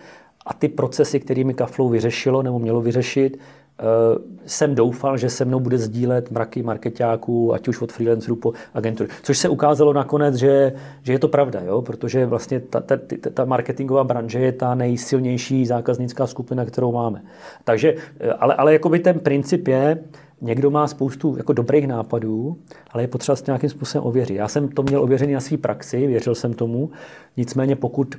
C: a ty procesy, kterými Kaflow vyřešilo nebo mělo vyřešit, Eh, jsem doufal, že se mnou bude sdílet mraky marketáků, ať už od freelancerů po agentury. Což se ukázalo nakonec, že, že je to pravda, jo? protože vlastně ta, ta, ta marketingová branže je ta nejsilnější zákaznická skupina, kterou máme. Takže, eh, ale, ale jakoby ten princip je, někdo má spoustu jako dobrých nápadů, ale je potřeba s nějakým způsobem ověřit. Já jsem to měl ověřený na své praxi, věřil jsem tomu, nicméně pokud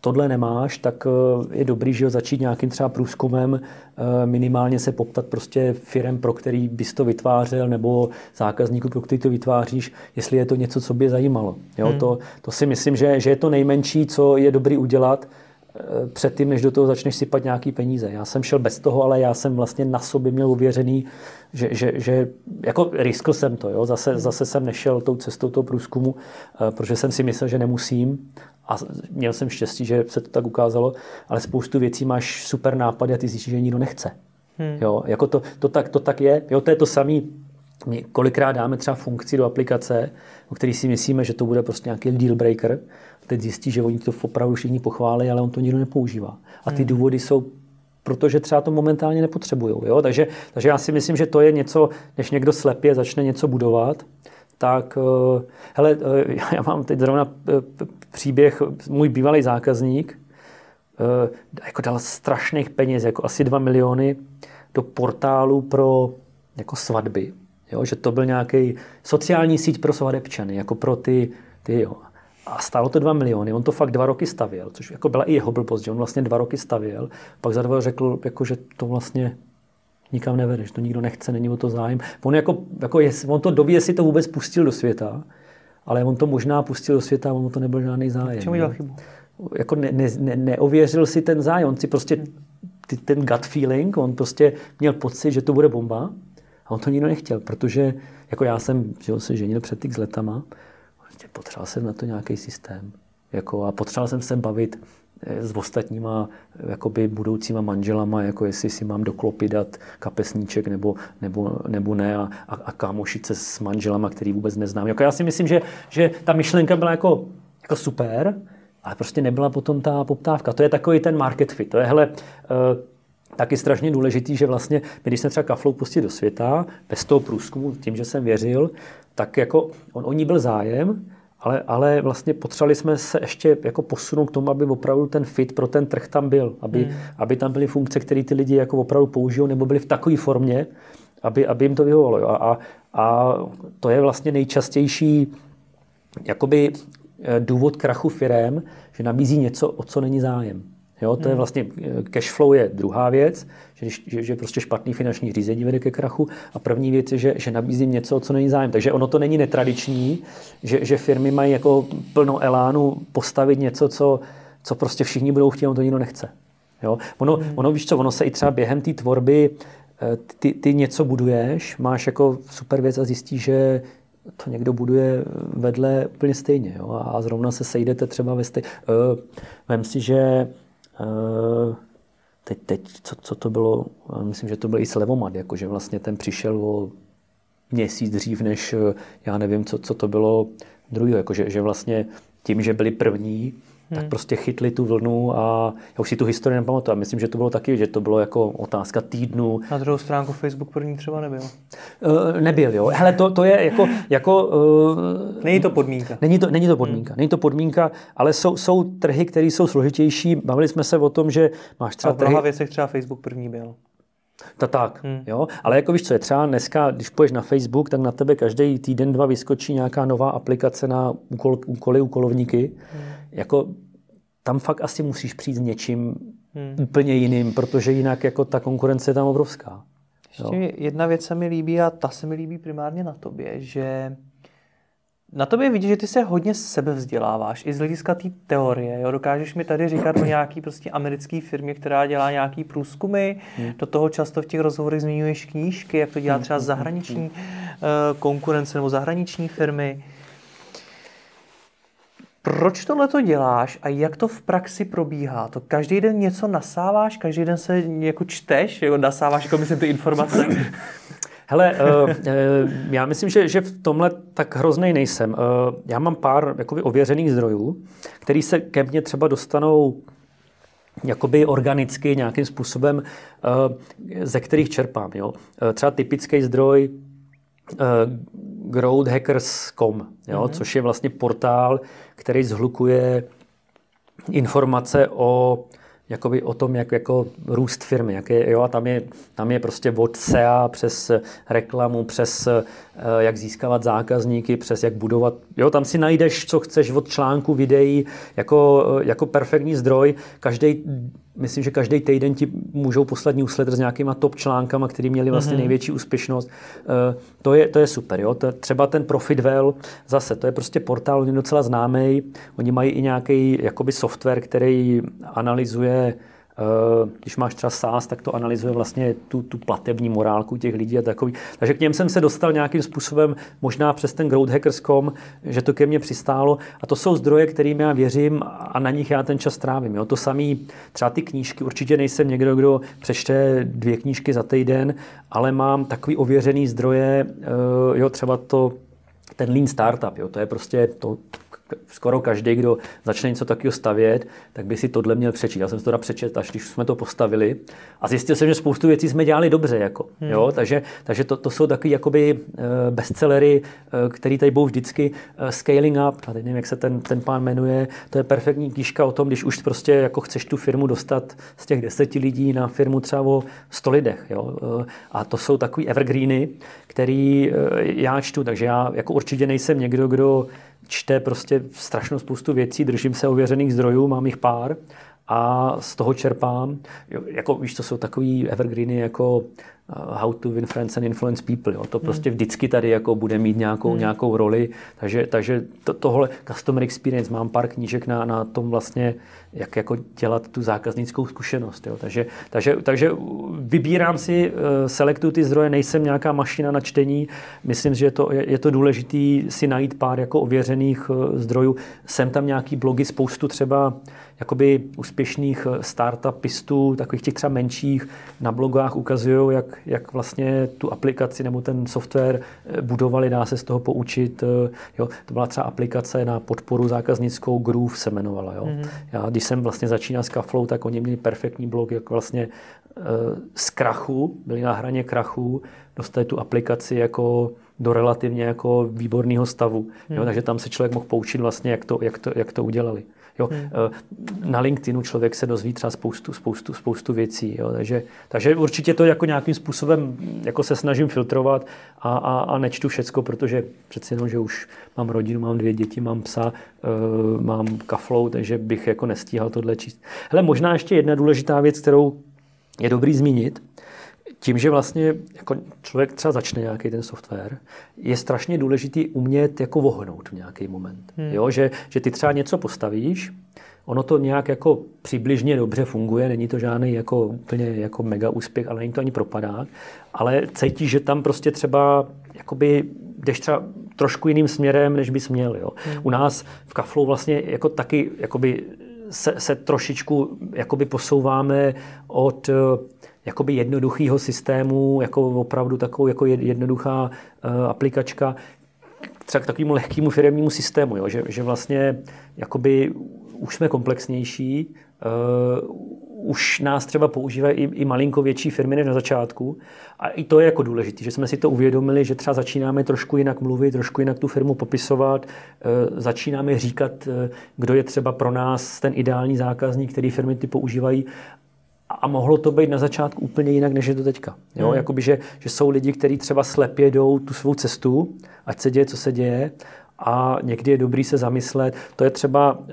C: tohle nemáš, tak eh, je dobrý, že začít nějakým třeba průzkumem, eh, minimálně se poptat prostě firem, pro který bys to vytvářel, nebo zákazníků, pro který to vytváříš, jestli je to něco, co by je zajímalo. Jo, hmm. to, to si myslím, že, že je to nejmenší, co je dobrý udělat, předtím, než do toho začneš sypat nějaký peníze. Já jsem šel bez toho, ale já jsem vlastně na sobě měl uvěřený, že, že, že jako riskl jsem to. Jo? Zase, zase jsem nešel tou cestou toho průzkumu, protože jsem si myslel, že nemusím a měl jsem štěstí, že se to tak ukázalo, ale spoustu věcí máš super nápady a ty zjistíš, že nikdo nechce. Hmm. Jo, jako to, to, tak, to tak je. Jo, to je to samé. My kolikrát dáme třeba funkci do aplikace, o který si myslíme, že to bude prostě nějaký deal breaker. Teď zjistí, že oni to opravdu všichni pochválí, ale on to nikdo nepoužívá. A ty hmm. důvody jsou protože třeba to momentálně nepotřebují. Jo? Takže, takže já si myslím, že to je něco, než někdo slepě začne něco budovat, tak eh, hele, eh, já mám teď zrovna eh, příběh, můj bývalý zákazník jako dal strašných peněz, jako asi 2 miliony do portálu pro jako svatby. Jo, že to byl nějaký sociální síť pro svadebčany, jako pro ty, ty jo. A stálo to 2 miliony, on to fakt dva roky stavěl, což jako byla i jeho blbost, že on vlastně dva roky stavěl, pak za dva řekl, jako, že to vlastně nikam nevedeš, to nikdo nechce, není o to zájem. On, jako, jako je, on to doví, jestli to vůbec pustil do světa, ale on to možná pustil do světa a on to nebyl žádný zájem.
A: Čemu dělal chybu?
C: Jako ne, ne, ne, neověřil si ten zájem, on si prostě ty, ten gut feeling, on prostě měl pocit, že to bude bomba on to nikdo nechtěl, protože jako já jsem že se ženil před x letama, prostě potřeboval jsem na to nějaký systém. Jako, a potřeboval jsem se bavit s ostatníma jakoby budoucíma manželama, jako jestli si mám do klopy dát kapesníček nebo, nebo, nebo ne a, a, a kámošit se s manželama, který vůbec neznám. Jako já si myslím, že, že ta myšlenka byla jako, jako super, ale prostě nebyla potom ta poptávka. To je takový ten market fit. To je, hele, uh, taky strašně důležitý, že vlastně, my, když jsme třeba kaflou pustili do světa, bez toho průzkumu, tím, že jsem věřil, tak jako on o ní byl zájem, ale, ale vlastně potřebovali jsme se ještě jako posunout k tomu, aby opravdu ten fit pro ten trh tam byl, aby, hmm. aby tam byly funkce, které ty lidi jako opravdu použijou, nebo byly v takové formě, aby, aby jim to vyhovovalo. Jo. A, a to je vlastně nejčastější jakoby eh, důvod krachu firem, že nabízí něco, o co není zájem. Jo, to je hmm. vlastně, eh, cash flow je druhá věc, že, že, že prostě špatný finanční řízení vede ke krachu. A první věc je, že, že nabízím něco, co není zájem. Takže ono to není netradiční, že, že firmy mají jako plno elánu postavit něco, co, co prostě všichni budou chtít, on to nikdo nechce. Jo? Ono, hmm. ono, víš co, ono se i třeba během té tvorby, eh, ty, ty něco buduješ, máš jako super věc a zjistíš, že to někdo buduje vedle úplně stejně. Jo? A zrovna se sejdete třeba ve stejně. Uh, vem si, že teď, teď co, co to bylo, myslím, že to byl i Slevomat, jakože vlastně ten přišel o měsíc dřív, než já nevím, co, co to bylo druhý, jakože že vlastně tím, že byli první, hmm. tak prostě chytli tu vlnu a já už si tu historii nepamatuju. Myslím, že to bylo taky, že to bylo jako otázka týdnu.
A: Na druhou stránku Facebook první třeba nebyl.
C: Uh, nebyl, jo. Hele, to, to je jako... jako uh,
A: není to podmínka.
C: Není to, není to podmínka. Hmm. Není to podmínka, ale jsou, jsou trhy, které jsou složitější. Bavili jsme se o tom, že máš třeba...
A: A v mnoha trhy... věcech třeba Facebook první byl.
C: To tak, hmm. jo. Ale jako víš co, je třeba dneska, když půjdeš na Facebook, tak na tebe každý týden, dva vyskočí nějaká nová aplikace na úkol, úkoly, úkolovníky. Hmm. Jako tam fakt asi musíš přijít s něčím hmm. úplně jiným, protože jinak jako ta konkurence je tam obrovská.
A: Ještě jo. jedna věc se mi líbí a ta se mi líbí primárně na tobě, že na tobě vidíš, že ty se hodně sebe vzděláváš, i z hlediska té teorie. Jo? Dokážeš mi tady říkat o nějaký prostě americké firmě, která dělá nějaký průzkumy, hmm. do toho často v těch rozhovorech zmiňuješ knížky, jak to dělá třeba hmm. zahraniční uh, konkurence nebo zahraniční firmy. Proč tohle to děláš a jak to v praxi probíhá? To každý den něco nasáváš, každý den se jako čteš, jako nasáváš, jako myslím ty informace?
C: Hele, uh, uh, já myslím, že, že v tomhle tak hrozný nejsem. Uh, já mám pár jakoby, ověřených zdrojů, který se ke mně třeba dostanou jakoby organicky nějakým způsobem, ze kterých čerpám. Jo? Třeba typický zdroj growthhackers.com, jo? Mm-hmm. což je vlastně portál, který zhlukuje informace o jakoby o tom, jak jako růst firmy. Jak je, jo, a tam je, tam je prostě od SEA přes reklamu, přes eh, jak získávat zákazníky, přes jak budovat. Jo, tam si najdeš, co chceš od článku, videí, jako, eh, jako perfektní zdroj. Každý myslím, že každý týden ti můžou poslat newsletter s nějakýma top článkama, který měli vlastně mm-hmm. největší úspěšnost. Uh, to, je, to je super. Jo? To, třeba ten Profitwell, zase, to je prostě portál, on je docela známý. Oni mají i nějaký jakoby software, který analyzuje Eh, když máš třeba SaaS, tak to analyzuje vlastně tu, tu platební morálku těch lidí a takový. Takže k něm jsem se dostal nějakým způsobem, možná přes ten growthhackers.com, že to ke mně přistálo. A to jsou zdroje, kterým já věřím a na nich já ten čas trávím. Jo. To samý, třeba ty knížky, určitě nejsem někdo, kdo přečte dvě knížky za týden, ale mám takový ověřený zdroje, eh, jo, třeba to ten lean startup, jo, to je prostě to, skoro každý, kdo začne něco takového stavět, tak by si tohle měl přečíst. Já jsem si to přečet, až když jsme to postavili. A zjistil jsem, že spoustu věcí jsme dělali dobře. Jako, hmm. jo? Takže, takže to, to jsou takové jakoby eh, bestsellery, eh, které tady budou vždycky. Eh, scaling up, a teď nevím, jak se ten, ten pán jmenuje, to je perfektní knížka o tom, když už prostě jako chceš tu firmu dostat z těch deseti lidí na firmu třeba o sto lidech. Jo? A to jsou takový evergreeny, který já čtu, takže já jako určitě nejsem někdo, kdo čte prostě strašnou spoustu věcí, držím se ověřených zdrojů, mám jich pár a z toho čerpám. Jo, jako víš, to jsou takový evergreeny jako How to win friends and influence people. Jo. To hmm. prostě vždycky tady jako bude mít nějakou, hmm. nějakou roli. Takže, takže to, tohle customer experience, mám pár knížek na, na tom vlastně, jak jako dělat tu zákaznickou zkušenost. Jo. Takže, takže, takže vybírám si, uh, selektuju ty zdroje, nejsem nějaká mašina na čtení. Myslím, že je to, je, je to důležité si najít pár jako ověřených uh, zdrojů. Jsem tam nějaký blogy, spoustu třeba jakoby úspěšných eh, startupistů, takových těch třeba menších, na blogách ukazují, jak, jak vlastně tu aplikaci nebo ten software eh, budovali, dá se z toho poučit. Jo. To byla třeba aplikace na podporu zákaznickou Groove se jmenovala. Jo. Mm-hmm. Já, když jsem vlastně začínal s Kaflou, tak oni měli perfektní blog, jak vlastně z krachu, byli na hraně krachu, dostali tu aplikaci jako do relativně jako výborného stavu. Hmm. Jo, takže tam se člověk mohl poučit vlastně, jak to, jak to, jak to udělali. Jo, hmm. Eh, na LinkedInu člověk se dozví třeba spoustu, spoustu, spoustu věcí. Jo, takže, takže určitě to jako nějakým způsobem jako se snažím filtrovat a, a, a nečtu všecko, protože přeci jenom, že už mám rodinu, mám dvě děti, mám psa, uh, mám kaflou, takže bych jako nestíhal tohle číst. Hele, možná ještě jedna důležitá věc, kterou je dobrý zmínit, tím, že vlastně jako člověk třeba začne nějaký ten software, je strašně důležitý umět jako vohnout v nějaký moment. Hmm. Jo, že, že ty třeba něco postavíš, ono to nějak jako přibližně dobře funguje, není to žádný jako úplně jako mega úspěch, ale není to ani propadák, ale cítíš, že tam prostě třeba jakoby jdeš třeba trošku jiným směrem, než bys měl. Jo. Hmm. U nás v Kaflu vlastně jako taky jakoby se, se trošičku jakoby posouváme od jakoby jednoduchého systému, jako opravdu takovou jako jednoduchá uh, aplikačka, třeba k takovému lehkému firmnímu systému, jo? Že, že vlastně jakoby už jsme komplexnější, uh, už nás třeba používají i, i malinko větší firmy než na začátku. A i to je jako důležité, že jsme si to uvědomili, že třeba začínáme trošku jinak mluvit, trošku jinak tu firmu popisovat, uh, začínáme říkat, uh, kdo je třeba pro nás ten ideální zákazník, který firmy ty používají a mohlo to být na začátku úplně jinak, než je to teďka. Jo? Hmm. Jakoby, že, že jsou lidi, kteří třeba slepě jdou tu svou cestu, ať se děje, co se děje, a někdy je dobrý se zamyslet. To je třeba, eh,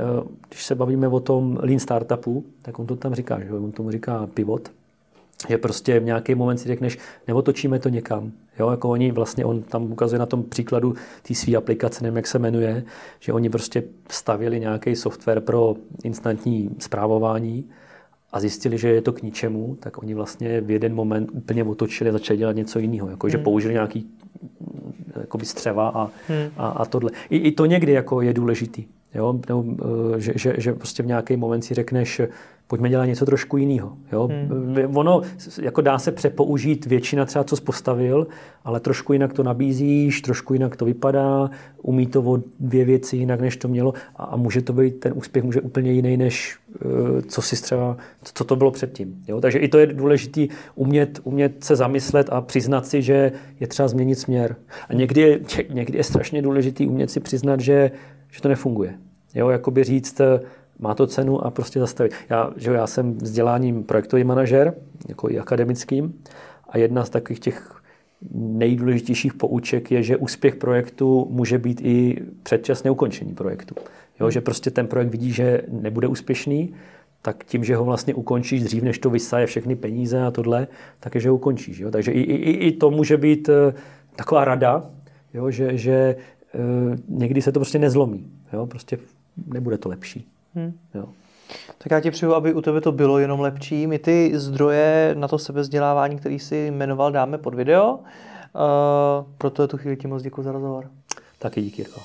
C: když se bavíme o tom lean startupu, tak on to tam říká, že on tomu říká pivot, že prostě v nějaký moment si řekneš, neotočíme to někam. Jo, jako oni vlastně, on tam ukazuje na tom příkladu té své aplikace, nevím, jak se jmenuje, že oni prostě stavili nějaký software pro instantní zprávování a zjistili, že je to k ničemu, tak oni vlastně v jeden moment úplně otočili a začali dělat něco jiného. Jako, hmm. že použili nějaký jakoby střeva a, hmm. a, a tohle. I, I to někdy jako je důležitý. Jo? Nebo, eh, že, že, že prostě v nějaký moment si řekneš, pojďme dělat něco trošku jiného. Jo? Hmm. Ono jako dá se přepoužít většina třeba, co postavil, ale trošku jinak to nabízíš, trošku jinak to vypadá, umí to o dvě věci jinak, než to mělo a, a může to být, ten úspěch může úplně jiný, než eh, co si třeba, co to bylo předtím. Jo? Takže i to je důležité umět, umět se zamyslet a přiznat si, že je třeba změnit směr. A někdy je, někdy je strašně důležité umět si přiznat, že, že to nefunguje. Jo, jakoby říct, má to cenu a prostě zastavit. Já, že já jsem vzděláním projektový manažer, jako i akademickým, a jedna z takových těch nejdůležitějších pouček je, že úspěch projektu může být i předčasné ukončení projektu. Jo, že prostě ten projekt vidí, že nebude úspěšný, tak tím, že ho vlastně ukončíš dřív, než to vysaje všechny peníze a tohle, tak je, že ho ukončíš. Jo? Takže i, i, i to může být eh, taková rada, jo? že, že e, někdy se to prostě nezlomí. Jo? Prostě nebude to lepší. Hmm. Jo.
A: Tak já ti přeju, aby u tebe to bylo jenom lepší. My ty zdroje na to sebezdělávání, který si jmenoval, dáme pod video. Uh, proto je tu chvíli ti moc děkuji za rozhovor.
C: Taky díky, Jirko.